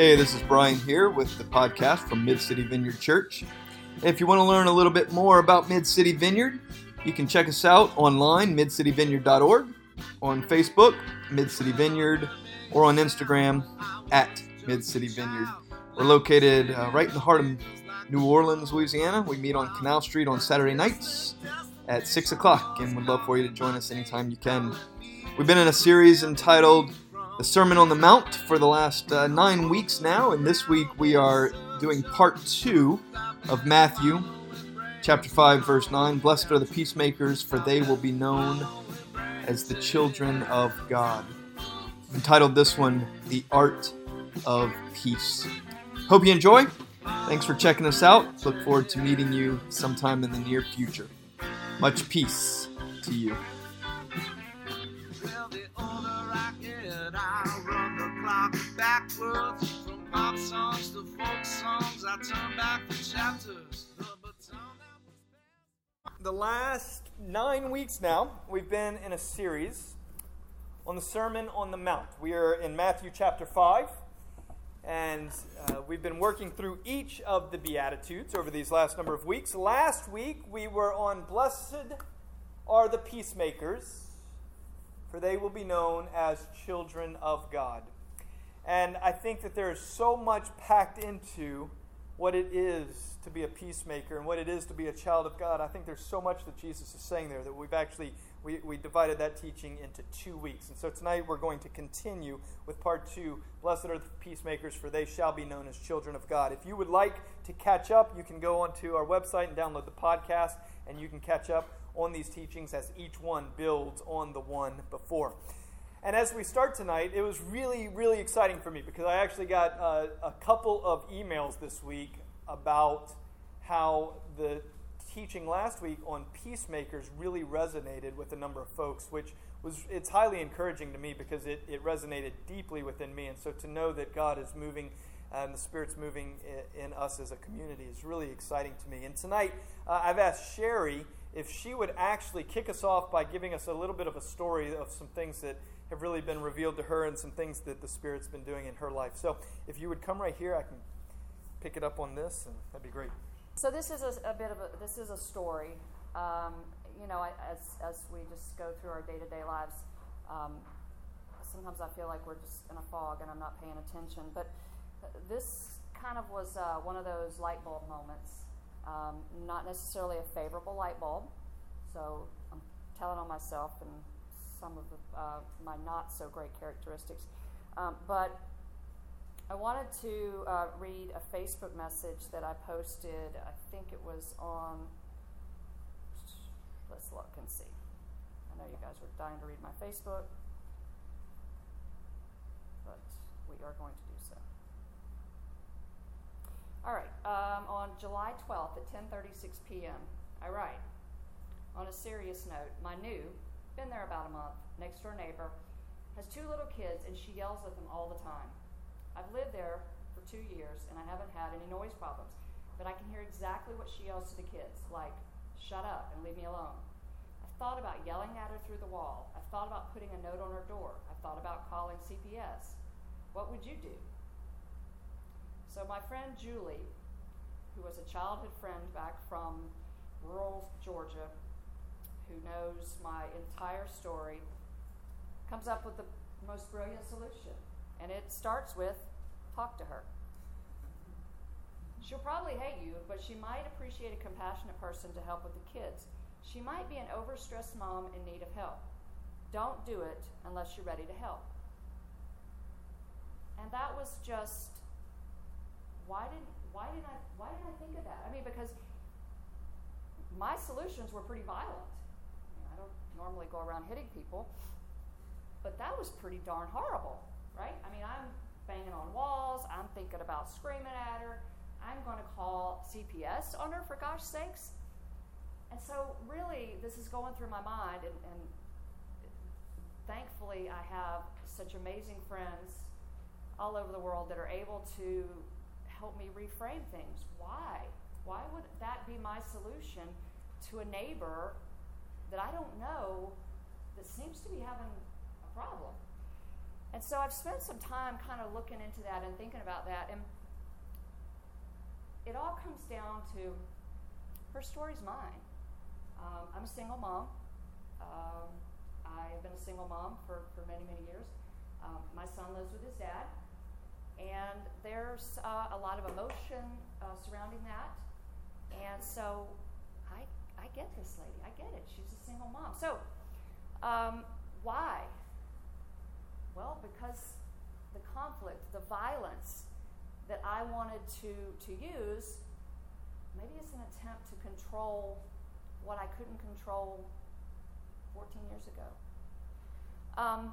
Hey, this is Brian here with the podcast from Mid City Vineyard Church. If you want to learn a little bit more about Mid City Vineyard, you can check us out online, midcityvineyard.org, on Facebook, Mid City Vineyard, or on Instagram at Mid City Vineyard. We're located uh, right in the heart of New Orleans, Louisiana. We meet on Canal Street on Saturday nights at 6 o'clock, and we'd love for you to join us anytime you can. We've been in a series entitled the Sermon on the Mount for the last uh, nine weeks now, and this week we are doing part two of Matthew chapter 5, verse 9. Blessed are the peacemakers, for they will be known as the children of God. I've entitled this one, The Art of Peace. Hope you enjoy. Thanks for checking us out. Look forward to meeting you sometime in the near future. Much peace to you. Backwards from pop songs to folk songs. I turn back the chapters. The last nine weeks now, we've been in a series on the Sermon on the Mount. We are in Matthew chapter 5, and uh, we've been working through each of the Beatitudes over these last number of weeks. Last week, we were on Blessed are the peacemakers, for they will be known as children of God. And I think that there is so much packed into what it is to be a peacemaker and what it is to be a child of God. I think there's so much that Jesus is saying there that we've actually we, we divided that teaching into two weeks. And so tonight we're going to continue with part two. Blessed are the peacemakers, for they shall be known as children of God. If you would like to catch up, you can go onto our website and download the podcast, and you can catch up on these teachings as each one builds on the one before. And as we start tonight, it was really, really exciting for me because I actually got uh, a couple of emails this week about how the teaching last week on peacemakers really resonated with a number of folks, which was it's highly encouraging to me because it, it resonated deeply within me. And so to know that God is moving and the Spirit's moving in, us as a community is really exciting to me. And tonight, uh, I've asked Sherry if she would actually kick us off by giving us a little bit of a story of some things that have really been revealed to her and some things that the Spirit's been doing in her life. So if you would come right here, I can pick it up on this, and that'd be great. So this is a, a bit of a this is a story. Um, you know, as as we just go through our day to day lives, um, sometimes I feel like we're just in a fog and I'm not paying attention. But this kind of was uh, one of those light bulb moments. Um, not necessarily a favorable light bulb, so I'm telling on myself and some of the, uh, my not so great characteristics. Um, but I wanted to uh, read a Facebook message that I posted. I think it was on. Let's look and see. I know you guys are dying to read my Facebook, but we are going to do so. All right. Um, on July 12th at 10:36 p.m., I write. On a serious note, my new been there about a month. Next door neighbor has two little kids, and she yells at them all the time. I've lived there for two years, and I haven't had any noise problems, but I can hear exactly what she yells to the kids, like, shut up and leave me alone. I've thought about yelling at her through the wall. I've thought about putting a note on her door. I've thought about calling CPS. What would you do? So, my friend Julie, who was a childhood friend back from rural Georgia, who knows my entire story, comes up with the most brilliant solution. And it starts with talk to her. She'll probably hate you, but she might appreciate a compassionate person to help with the kids. She might be an overstressed mom in need of help. Don't do it unless you're ready to help. And that was just why did why did I why did I think of that? I mean because my solutions were pretty violent I, mean, I don't normally go around hitting people. But that was pretty darn horrible, right? I mean, I'm banging on walls, I'm thinking about screaming at her, I'm going to call CPS on her, for gosh sakes. And so, really, this is going through my mind, and, and thankfully, I have such amazing friends all over the world that are able to help me reframe things. Why? Why would that be my solution to a neighbor that I don't know that seems to be having a problem. And so I've spent some time kind of looking into that and thinking about that. And it all comes down to her story's mine. Um, I'm a single mom. Um, I've been a single mom for, for many, many years. Um, my son lives with his dad. And there's uh, a lot of emotion uh, surrounding that. And so I, I get this lady. I get it. She's a single mom. So, um, why? Well, because the conflict, the violence that I wanted to, to use, maybe it's an attempt to control what I couldn't control 14 years ago. Um,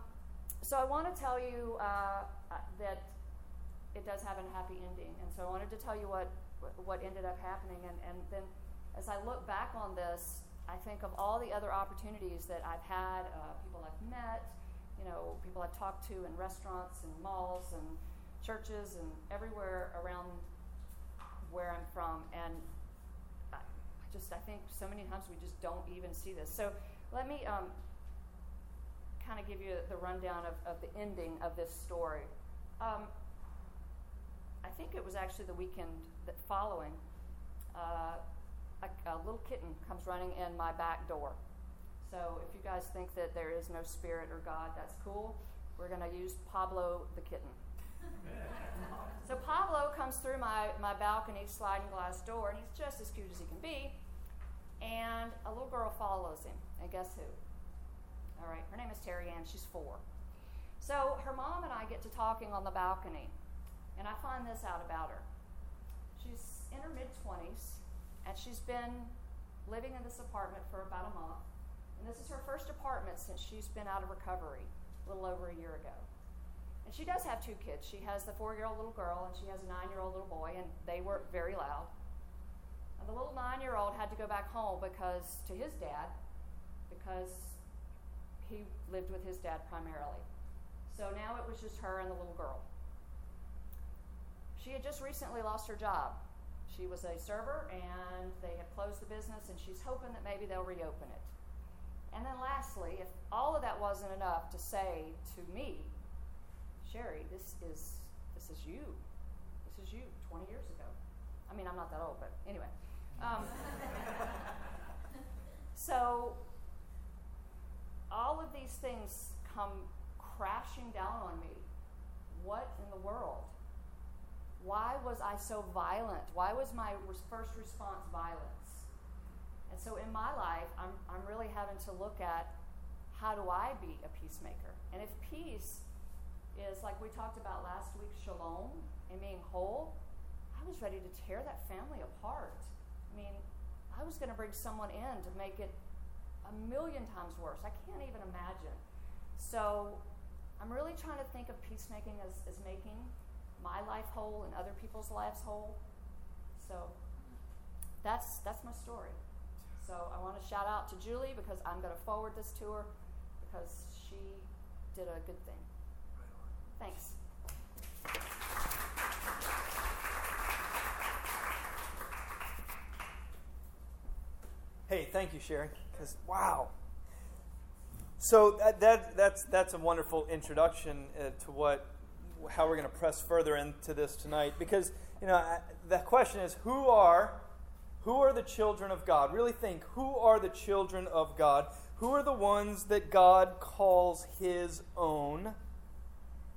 so I want to tell you uh, uh, that it does have a happy ending, and so I wanted to tell you what what ended up happening, and, and then as I look back on this, I think of all the other opportunities that I've had, uh, people I've met, you know, people I've talked to in restaurants and malls and churches and everywhere around where I'm from, and I just I think so many times we just don't even see this. So let me um, kind of give you the rundown of, of the ending of this story. Um, I think it was actually the weekend that following. Uh, a, a, little kitten comes running in my back door. So if you guys think that there is no spirit or God, that's cool. We're going to use Pablo the kitten. so Pablo comes through my, my balcony sliding glass door, and he's just as cute as he can be. And a little girl follows him. And guess who? All right, her name is Terry Ann. She's four. So her mom and I get to talking on the balcony. And I find this out about her. She's in her mid 20s, and she's been living in this apartment for about a month. And this is her first apartment since she's been out of recovery a little over a year ago. And she does have two kids. She has the four year old little girl, and she has a nine year old little boy, and they were very loud. And the little nine year old had to go back home because to his dad, because he lived with his dad primarily. So now it was just her and the little girl. She had just recently lost her job. She was a server and they have closed the business, and she's hoping that maybe they'll reopen it. And then, lastly, if all of that wasn't enough to say to me, Sherry, this is this is you. This is you 20 years ago. I mean, I'm not that old, but anyway. Um, so, all of these things come crashing down on me. What in the world? Why was I so violent? Why was my first response violence? And so in my life, I'm, I'm really having to look at how do I be a peacemaker? And if peace is like we talked about last week, shalom and being whole, I was ready to tear that family apart. I mean, I was going to bring someone in to make it a million times worse. I can't even imagine. So I'm really trying to think of peacemaking as, as making my life whole and other people's lives whole. So that's that's my story. So I want to shout out to Julie because I'm going to forward this to her because she did a good thing. Thanks. Hey, thank you, Sherry. Because wow. So that, that that's that's a wonderful introduction uh, to what how we're going to press further into this tonight because you know the question is who are who are the children of God? Really think who are the children of God? Who are the ones that God calls his own?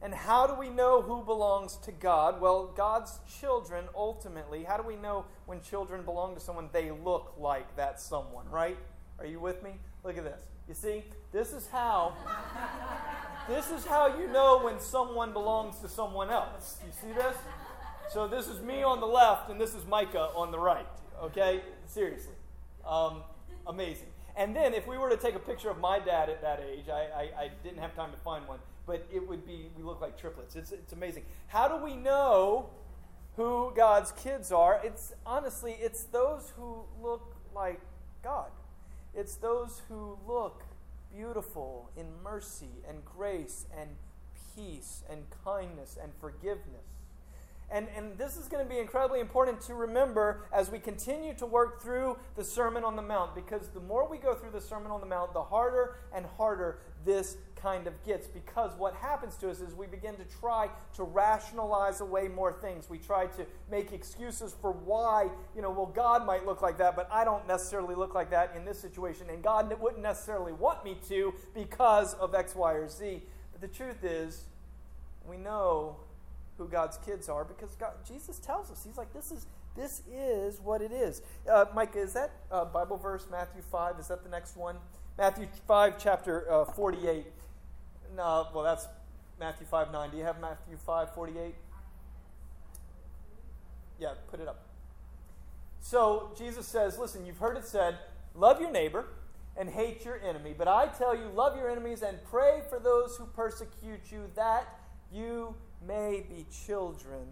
And how do we know who belongs to God? Well, God's children ultimately, how do we know when children belong to someone? They look like that someone, right? Are you with me? Look at this. You see, this is how this is how you know when someone belongs to someone else. You see this? So this is me on the left, and this is Micah on the right. Okay? Seriously. Um, amazing. And then if we were to take a picture of my dad at that age, I, I, I, didn't have time to find one, but it would be, we look like triplets. It's, it's amazing. How do we know who God's kids are? It's honestly, it's those who look like God. It's those who look beautiful in mercy and grace and peace and kindness and forgiveness. And, and this is going to be incredibly important to remember as we continue to work through the Sermon on the Mount, because the more we go through the Sermon on the Mount, the harder and harder this kind of gets. Because what happens to us is we begin to try to rationalize away more things. We try to make excuses for why, you know, well, God might look like that, but I don't necessarily look like that in this situation, and God wouldn't necessarily want me to because of X, Y, or Z. But the truth is, we know who God's kids are because God, Jesus tells us. He's like, this is this is what it is. Uh, Mike, is that uh, Bible verse Matthew five? Is that the next one? Matthew five, chapter uh, forty-eight. No, well, that's Matthew five nine. Do you have Matthew five forty-eight? Yeah, put it up. So Jesus says, listen, you've heard it said, love your neighbor and hate your enemy. But I tell you, love your enemies and pray for those who persecute you, that you may be children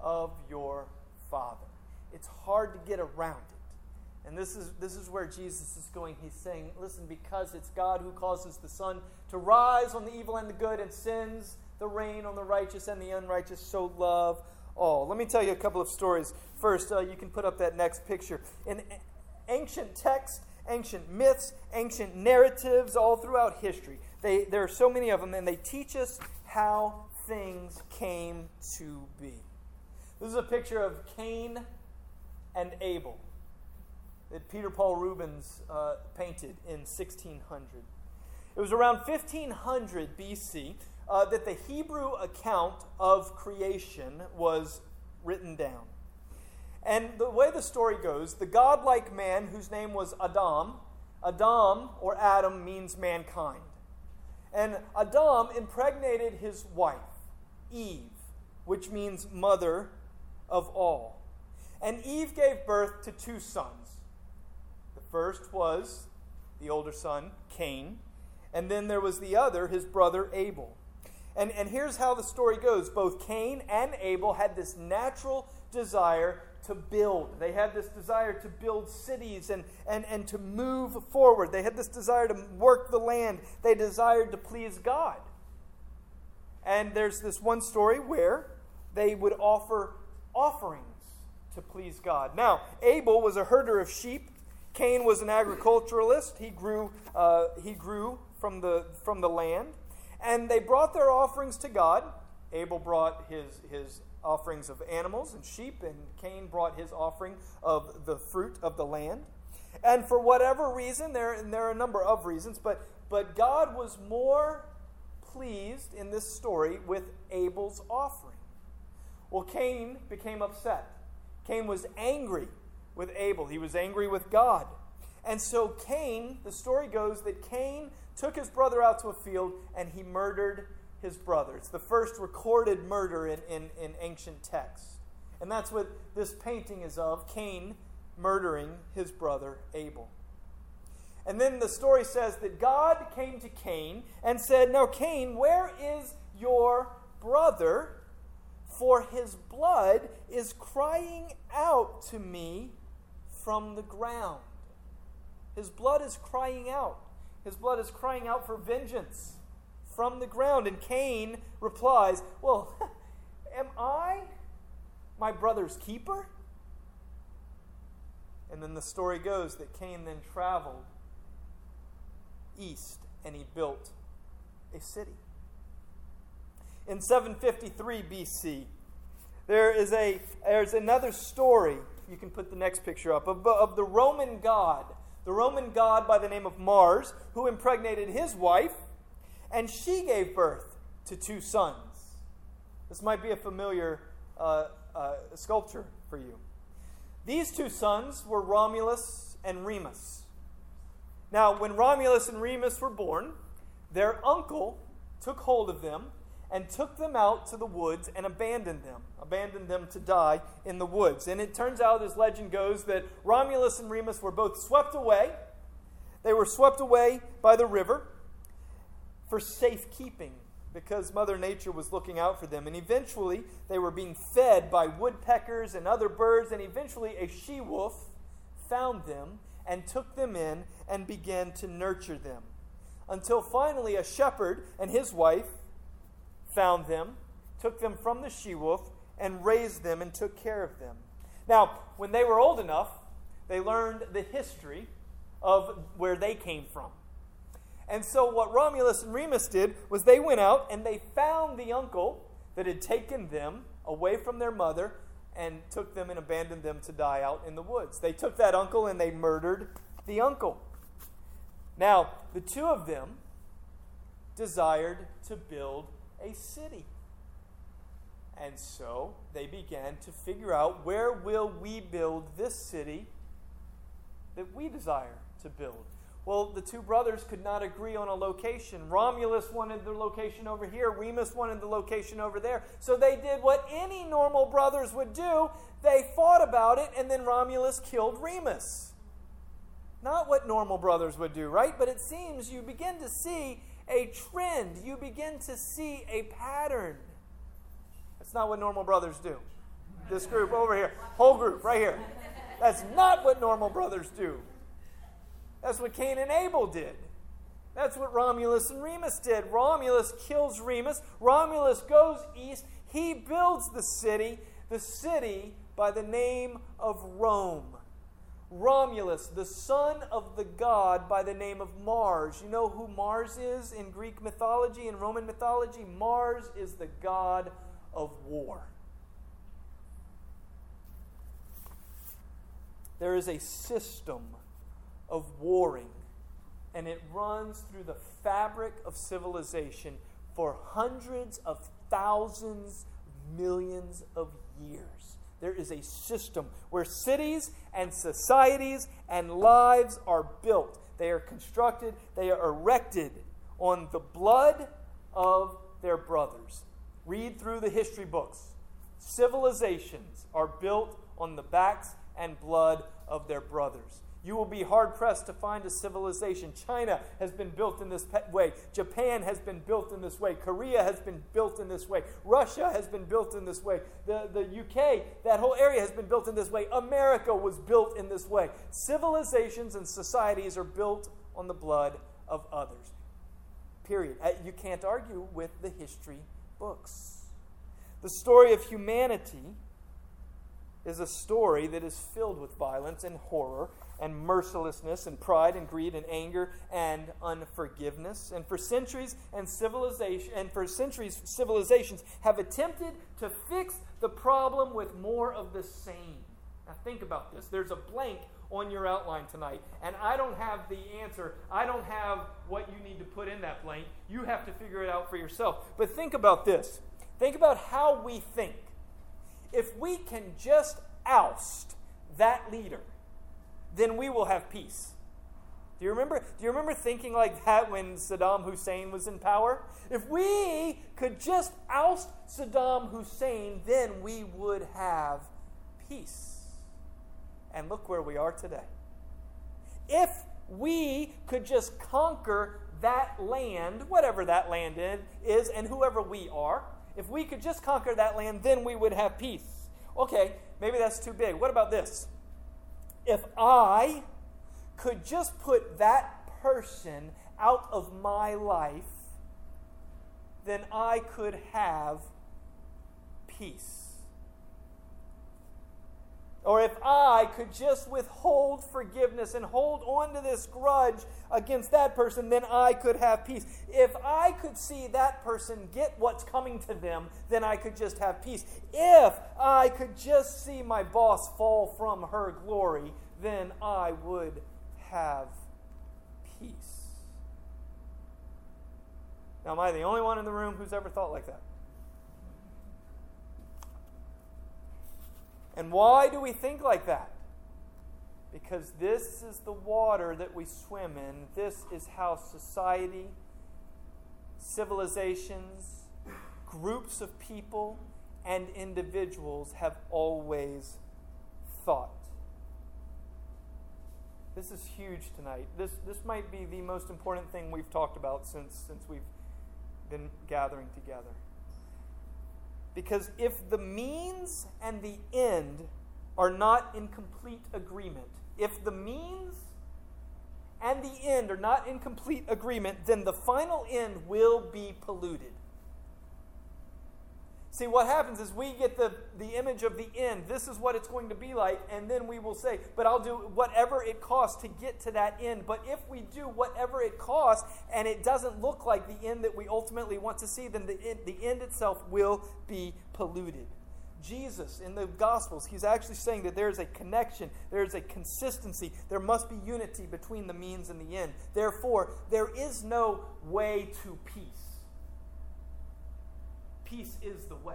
of your Father. It's hard to get around it. And this is, this is where Jesus is going. He's saying, listen, because it's God who causes the sun to rise on the evil and the good and sends the rain on the righteous and the unrighteous, so love all. Let me tell you a couple of stories. First, uh, you can put up that next picture. In ancient texts, ancient myths, ancient narratives, all throughout history, they, there are so many of them, and they teach us how things came to be. This is a picture of Cain and Abel that Peter Paul Rubens uh, painted in 1600. It was around 1500 BC uh, that the Hebrew account of creation was written down. And the way the story goes, the godlike man whose name was Adam, Adam or Adam means mankind. And Adam impregnated his wife. Eve, which means mother of all. And Eve gave birth to two sons. The first was the older son, Cain, and then there was the other, his brother Abel. And, and here's how the story goes both Cain and Abel had this natural desire to build. They had this desire to build cities and, and, and to move forward. They had this desire to work the land. They desired to please God. And there's this one story where they would offer offerings to please God. Now, Abel was a herder of sheep. Cain was an agriculturalist. He grew, uh, he grew from, the, from the land. And they brought their offerings to God. Abel brought his, his offerings of animals and sheep, and Cain brought his offering of the fruit of the land. And for whatever reason, there, and there are a number of reasons, but, but God was more pleased in this story with Abel's offering. Well, Cain became upset. Cain was angry with Abel, he was angry with God. And so, Cain, the story goes that Cain took his brother out to a field and he murdered his brother. It's the first recorded murder in, in, in ancient texts. And that's what this painting is of Cain murdering his brother Abel. And then the story says that God came to Cain and said, Now, Cain, where is your brother? For his blood is crying out to me from the ground. His blood is crying out. His blood is crying out for vengeance from the ground. And Cain replies, Well, am I my brother's keeper? And then the story goes that Cain then traveled east and he built a city. In 753 BC, there is a there's another story. You can put the next picture up of, of the Roman god, the Roman god by the name of Mars, who impregnated his wife, and she gave birth to two sons. This might be a familiar uh, uh, sculpture for you. These two sons were Romulus and Remus. Now, when Romulus and Remus were born, their uncle took hold of them and took them out to the woods and abandoned them, abandoned them to die in the woods. And it turns out, as legend goes, that Romulus and Remus were both swept away. They were swept away by the river for safekeeping because Mother Nature was looking out for them. And eventually, they were being fed by woodpeckers and other birds, and eventually, a she wolf found them and took them in and began to nurture them. Until finally, a shepherd and his wife found them, took them from the she wolf, and raised them and took care of them. Now, when they were old enough, they learned the history of where they came from. And so, what Romulus and Remus did was they went out and they found the uncle that had taken them away from their mother and took them and abandoned them to die out in the woods. They took that uncle and they murdered the uncle. Now, the two of them desired to build a city. And so they began to figure out where will we build this city that we desire to build. Well, the two brothers could not agree on a location. Romulus wanted the location over here, Remus wanted the location over there. So they did what any normal brothers would do they fought about it, and then Romulus killed Remus. Not what normal brothers would do, right? But it seems you begin to see a trend, you begin to see a pattern. That's not what normal brothers do. This group over here, whole group right here. That's not what normal brothers do. That's what Cain and Abel did. That's what Romulus and Remus did. Romulus kills Remus. Romulus goes east. He builds the city, the city by the name of Rome. Romulus, the son of the god by the name of Mars. You know who Mars is in Greek mythology and Roman mythology? Mars is the god of war. There is a system of warring, and it runs through the fabric of civilization for hundreds of thousands, millions of years. There is a system where cities and societies and lives are built. They are constructed, they are erected on the blood of their brothers. Read through the history books. Civilizations are built on the backs and blood of their brothers. You will be hard pressed to find a civilization. China has been built in this way. Japan has been built in this way. Korea has been built in this way. Russia has been built in this way. The, the UK, that whole area has been built in this way. America was built in this way. Civilizations and societies are built on the blood of others. Period. Uh, you can't argue with the history books. The story of humanity is a story that is filled with violence and horror and mercilessness and pride and greed and anger and unforgiveness. And for centuries and civilization and for centuries civilizations have attempted to fix the problem with more of the same. Now think about this. There's a blank on your outline tonight, and I don't have the answer. I don't have what you need to put in that blank. You have to figure it out for yourself. But think about this. Think about how we think. If we can just oust that leader, then we will have peace. Do you remember? Do you remember thinking like that when Saddam Hussein was in power? If we could just oust Saddam Hussein, then we would have peace. And look where we are today. If we could just conquer that land, whatever that land is, and whoever we are, if we could just conquer that land, then we would have peace. Okay, maybe that's too big. What about this? If I could just put that person out of my life, then I could have peace. Or if I could just withhold forgiveness and hold on to this grudge against that person, then I could have peace. If I could see that person get what's coming to them, then I could just have peace. If I could just see my boss fall from her glory, then I would have peace. Now, am I the only one in the room who's ever thought like that? And why do we think like that? Because this is the water that we swim in. This is how society, civilizations, groups of people, and individuals have always thought. This is huge tonight. This, this might be the most important thing we've talked about since, since we've been gathering together. Because if the means and the end are not in complete agreement, if the means and the end are not in complete agreement, then the final end will be polluted. See, what happens is we get the, the image of the end. This is what it's going to be like, and then we will say, But I'll do whatever it costs to get to that end. But if we do whatever it costs and it doesn't look like the end that we ultimately want to see, then the end, the end itself will be polluted. Jesus in the Gospels, he's actually saying that there's a connection, there's a consistency, there must be unity between the means and the end. Therefore, there is no way to peace. Peace is the way.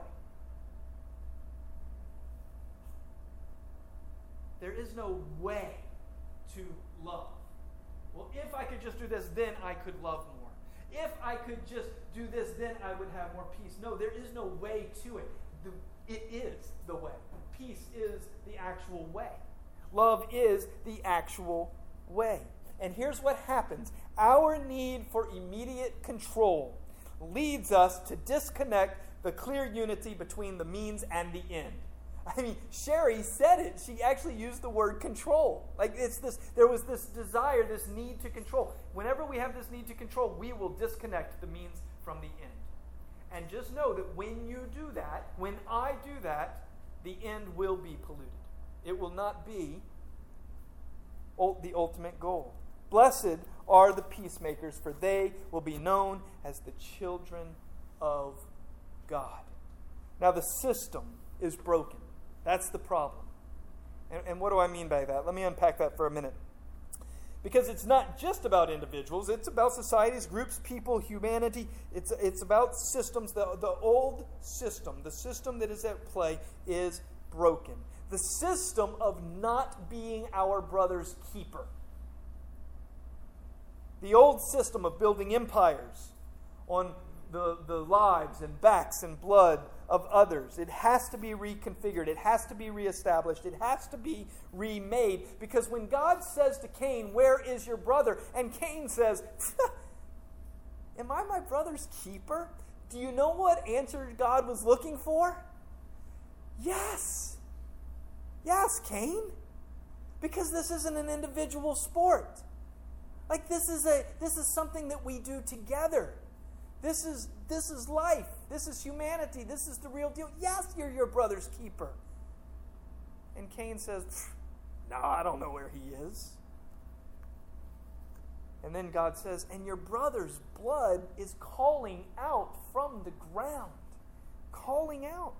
There is no way to love. Well, if I could just do this, then I could love more. If I could just do this, then I would have more peace. No, there is no way to it. The it is the way. Peace is the actual way. Love is the actual way. And here's what happens our need for immediate control leads us to disconnect the clear unity between the means and the end. I mean, Sherry said it. She actually used the word control. Like it's this there was this desire, this need to control. Whenever we have this need to control, we will disconnect the means from the end. And just know that when you do that, when I do that, the end will be polluted. It will not be the ultimate goal. Blessed are the peacemakers, for they will be known as the children of God. Now, the system is broken. That's the problem. And, and what do I mean by that? Let me unpack that for a minute. Because it's not just about individuals, it's about societies, groups, people, humanity. It's, it's about systems. The, the old system, the system that is at play, is broken. The system of not being our brother's keeper. The old system of building empires on the, the lives and backs and blood of others. It has to be reconfigured. It has to be reestablished. It has to be remade. Because when God says to Cain, Where is your brother? And Cain says, Am I my brother's keeper? Do you know what answer God was looking for? Yes. Yes, Cain. Because this isn't an individual sport. Like this is a this is something that we do together. This is, this is life. This is humanity. This is the real deal. Yes, you're your brother's keeper. And Cain says, No, I don't know where he is. And then God says, And your brother's blood is calling out from the ground. Calling out.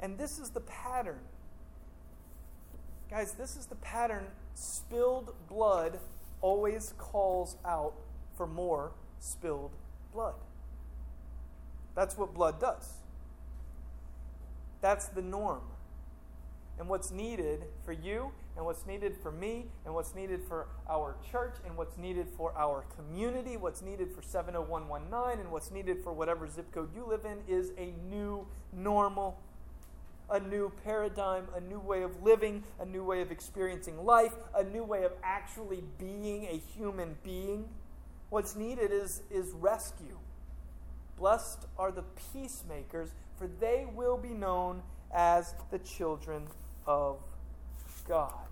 And this is the pattern. Guys, this is the pattern. Spilled blood always calls out for more spilled blood. That's what blood does. That's the norm. And what's needed for you, and what's needed for me, and what's needed for our church, and what's needed for our community, what's needed for 70119, and what's needed for whatever zip code you live in is a new normal, a new paradigm, a new way of living, a new way of experiencing life, a new way of actually being a human being. What's needed is, is rescue. Blessed are the peacemakers, for they will be known as the children of God.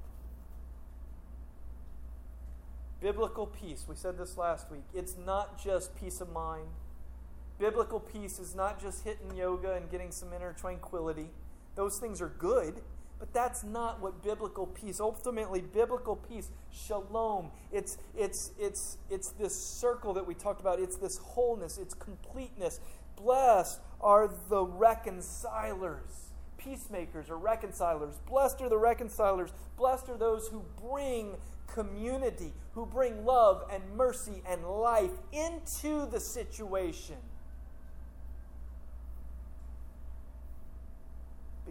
Biblical peace, we said this last week, it's not just peace of mind. Biblical peace is not just hitting yoga and getting some inner tranquility. Those things are good. But that's not what biblical peace, ultimately, biblical peace, shalom, it's, it's, it's, it's this circle that we talked about. It's this wholeness, it's completeness. Blessed are the reconcilers. Peacemakers are reconcilers. Blessed are the reconcilers. Blessed are those who bring community, who bring love and mercy and life into the situation.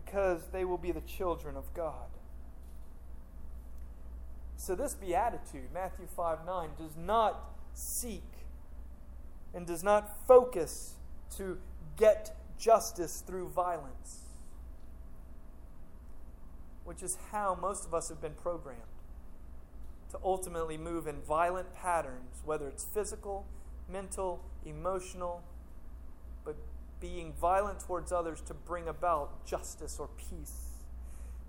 Because they will be the children of God. So, this beatitude, Matthew 5 9, does not seek and does not focus to get justice through violence, which is how most of us have been programmed to ultimately move in violent patterns, whether it's physical, mental, emotional, being violent towards others to bring about justice or peace.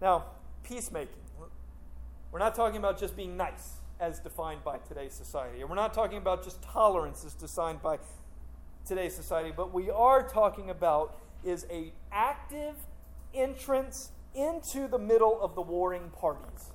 Now, peacemaking. We're not talking about just being nice as defined by today's society. We're not talking about just tolerance as defined by today's society, but we are talking about is a active entrance into the middle of the warring parties.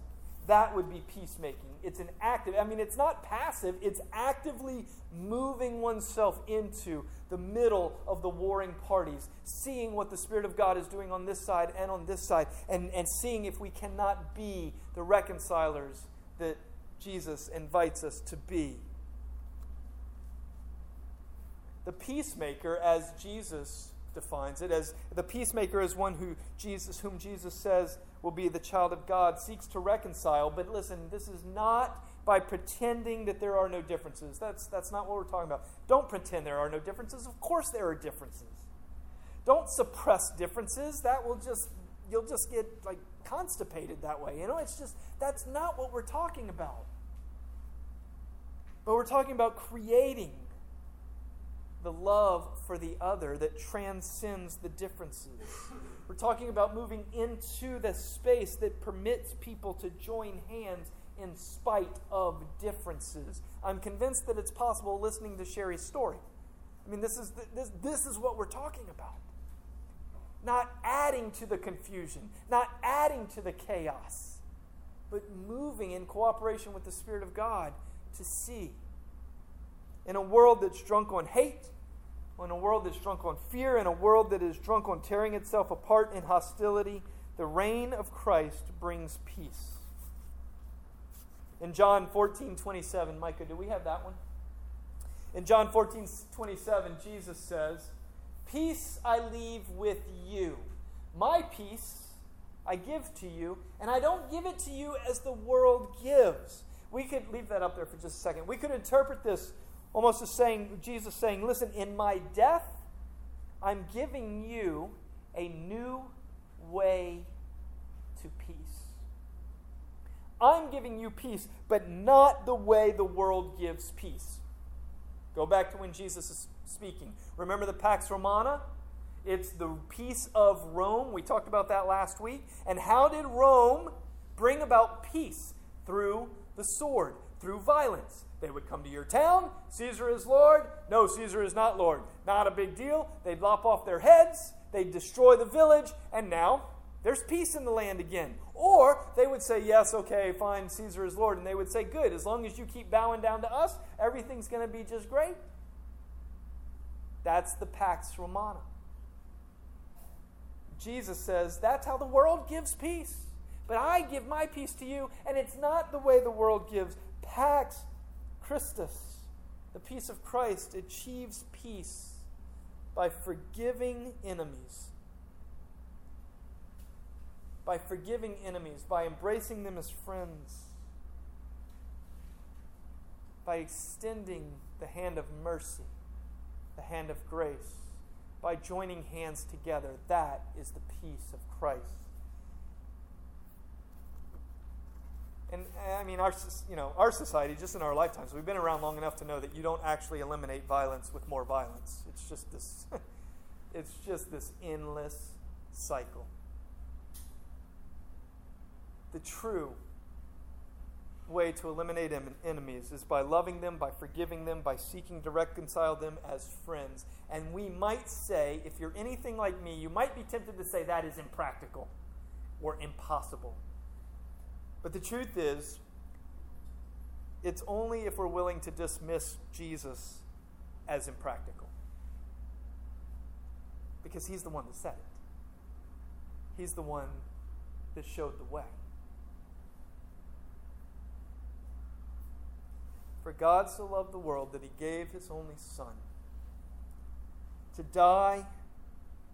That would be peacemaking. It's an active, I mean, it's not passive, it's actively moving oneself into the middle of the warring parties, seeing what the Spirit of God is doing on this side and on this side, and, and seeing if we cannot be the reconcilers that Jesus invites us to be. The peacemaker, as Jesus defines it, as the peacemaker is one who Jesus, whom Jesus says will be the child of God, seeks to reconcile. But listen, this is not by pretending that there are no differences. That's, that's not what we're talking about. Don't pretend there are no differences. Of course there are differences. Don't suppress differences. That will just, you'll just get like constipated that way. You know, it's just, that's not what we're talking about. But we're talking about creating the love for the other that transcends the differences. We're talking about moving into the space that permits people to join hands in spite of differences. I'm convinced that it's possible listening to Sherry's story. I mean, this is, the, this, this is what we're talking about. Not adding to the confusion, not adding to the chaos, but moving in cooperation with the Spirit of God to see. In a world that's drunk on hate, in a world that's drunk on fear, in a world that is drunk on tearing itself apart in hostility, the reign of Christ brings peace. In John 14, 27, Micah, do we have that one? In John 14, 27, Jesus says, Peace I leave with you. My peace I give to you, and I don't give it to you as the world gives. We could leave that up there for just a second. We could interpret this almost as saying, Jesus saying, Listen, in my death, I'm giving you a new way to peace. I'm giving you peace, but not the way the world gives peace. Go back to when Jesus is speaking. Remember the Pax Romana? It's the peace of Rome. We talked about that last week. And how did Rome bring about peace? Through the sword, through violence. They would come to your town. Caesar is Lord. No, Caesar is not Lord. Not a big deal. They'd lop off their heads. They'd destroy the village. And now there's peace in the land again. Or they would say, Yes, okay, fine, Caesar is Lord. And they would say, Good, as long as you keep bowing down to us, everything's going to be just great. That's the Pax Romana. Jesus says, That's how the world gives peace. But I give my peace to you, and it's not the way the world gives. Pax Christus, the peace of Christ, achieves peace by forgiving enemies. By forgiving enemies, by embracing them as friends, by extending the hand of mercy, the hand of grace, by joining hands together. That is the peace of Christ. And I mean, our you know our society, just in our lifetimes, we've been around long enough to know that you don't actually eliminate violence with more violence. It's just this, it's just this endless cycle. The true way to eliminate enemies is by loving them, by forgiving them, by seeking to reconcile them as friends. And we might say, if you're anything like me, you might be tempted to say that is impractical or impossible. But the truth is, it's only if we're willing to dismiss Jesus as impractical. Because he's the one that said it, he's the one that showed the way. For God so loved the world that he gave his only Son to die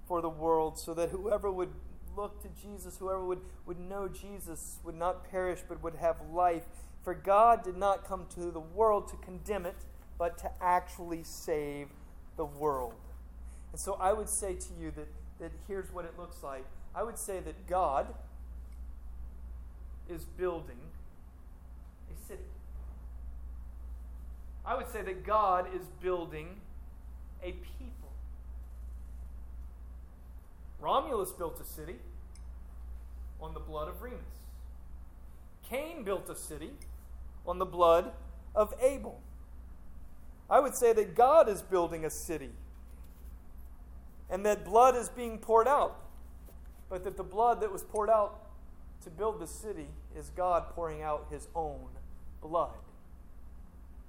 for the world so that whoever would look to Jesus, whoever would, would know Jesus would not perish but would have life. For God did not come to the world to condemn it, but to actually save the world. And so I would say to you that, that here's what it looks like. I would say that God is building a city. I would say that God is building a people. Romulus built a city on the blood of Remus. Cain built a city on the blood of Abel. I would say that God is building a city and that blood is being poured out, but that the blood that was poured out to build the city is God pouring out his own blood.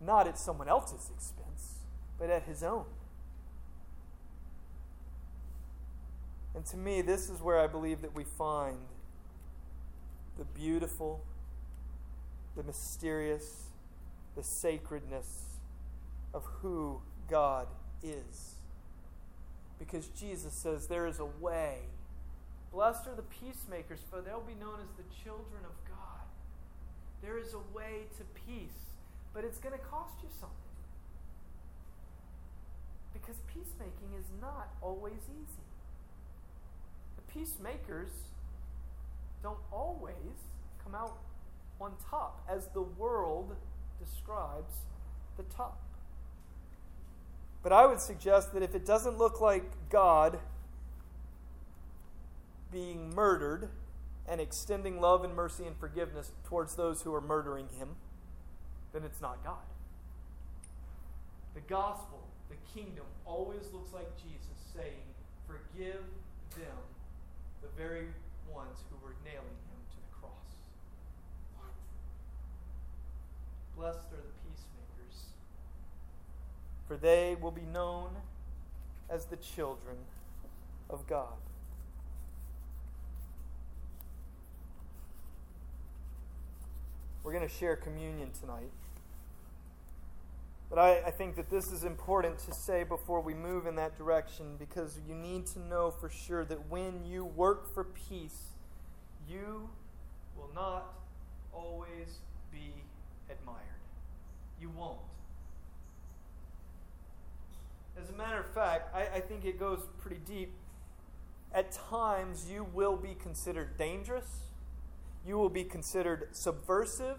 Not at someone else's expense, but at his own. And to me, this is where I believe that we find the beautiful, the mysterious, the sacredness of who God is. Because Jesus says there is a way. Blessed are the peacemakers, for they'll be known as the children of God. There is a way to peace, but it's going to cost you something. Because peacemaking is not always easy. Peacemakers don't always come out on top, as the world describes the top. But I would suggest that if it doesn't look like God being murdered and extending love and mercy and forgiveness towards those who are murdering him, then it's not God. The gospel, the kingdom, always looks like Jesus saying, Forgive them, the very ones who were nailing him to the cross. What? Blessed are the peacemakers, for they will be known as the children of God. We're going to share communion tonight. But I, I, think that this is important to say before we move in that direction because you need to know for sure that when you work for peace, you will not always be admired. You won't. As a matter of fact, I, I think it goes pretty deep. At times, you will be considered dangerous you will be considered subversive.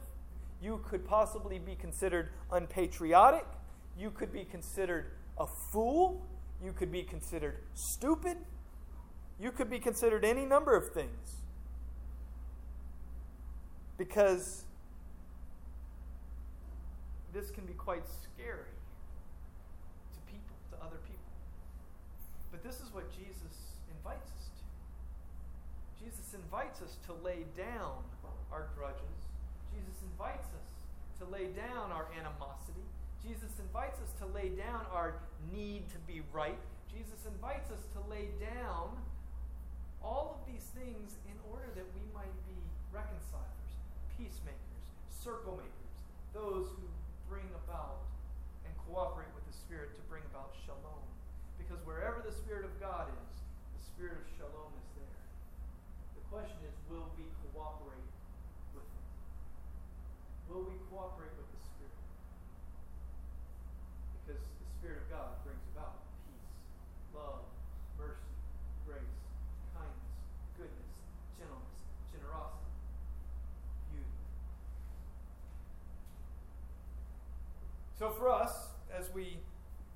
You could possibly be considered unpatriotic. You could be considered a fool. You could be considered stupid. You could be considered any number of things. Because this can be quite scary to people, to other people. But this is what Jesus invites us to. Jesus invites us to lay down our grudges. Jesus invites us to lay down our animosity. Jesus invites us to lay down our need to be right. Jesus invites us to lay down all of these things in order that we might be reconcilers, peacemakers, circle makers, those who bring about and cooperate with the Spirit to bring about shalom. Because wherever the Spirit of God is, the Spirit of shalom is there. The question is, will we cooperate with Him? Will we cooperate with the Spirit? Because the Spirit of God brings about peace, love, mercy, grace, kindness, goodness, gentleness, generosity, beauty. So for us, as we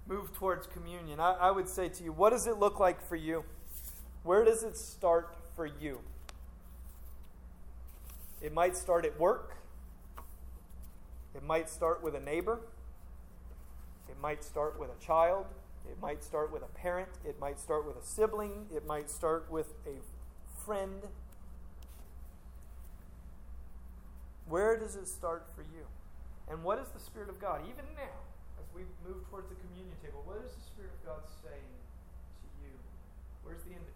move towards communion, I, I would say to you, what does it look like for you? Where does it start for you? It might start at work. It might start with a neighbor. It might start with a child. It might start with a parent. It might start with a sibling. It might start with a friend. Where does it start for you? And what is the Spirit of God, even now, as we move towards the communion table, what is the Spirit of God saying to you? Where's the invitation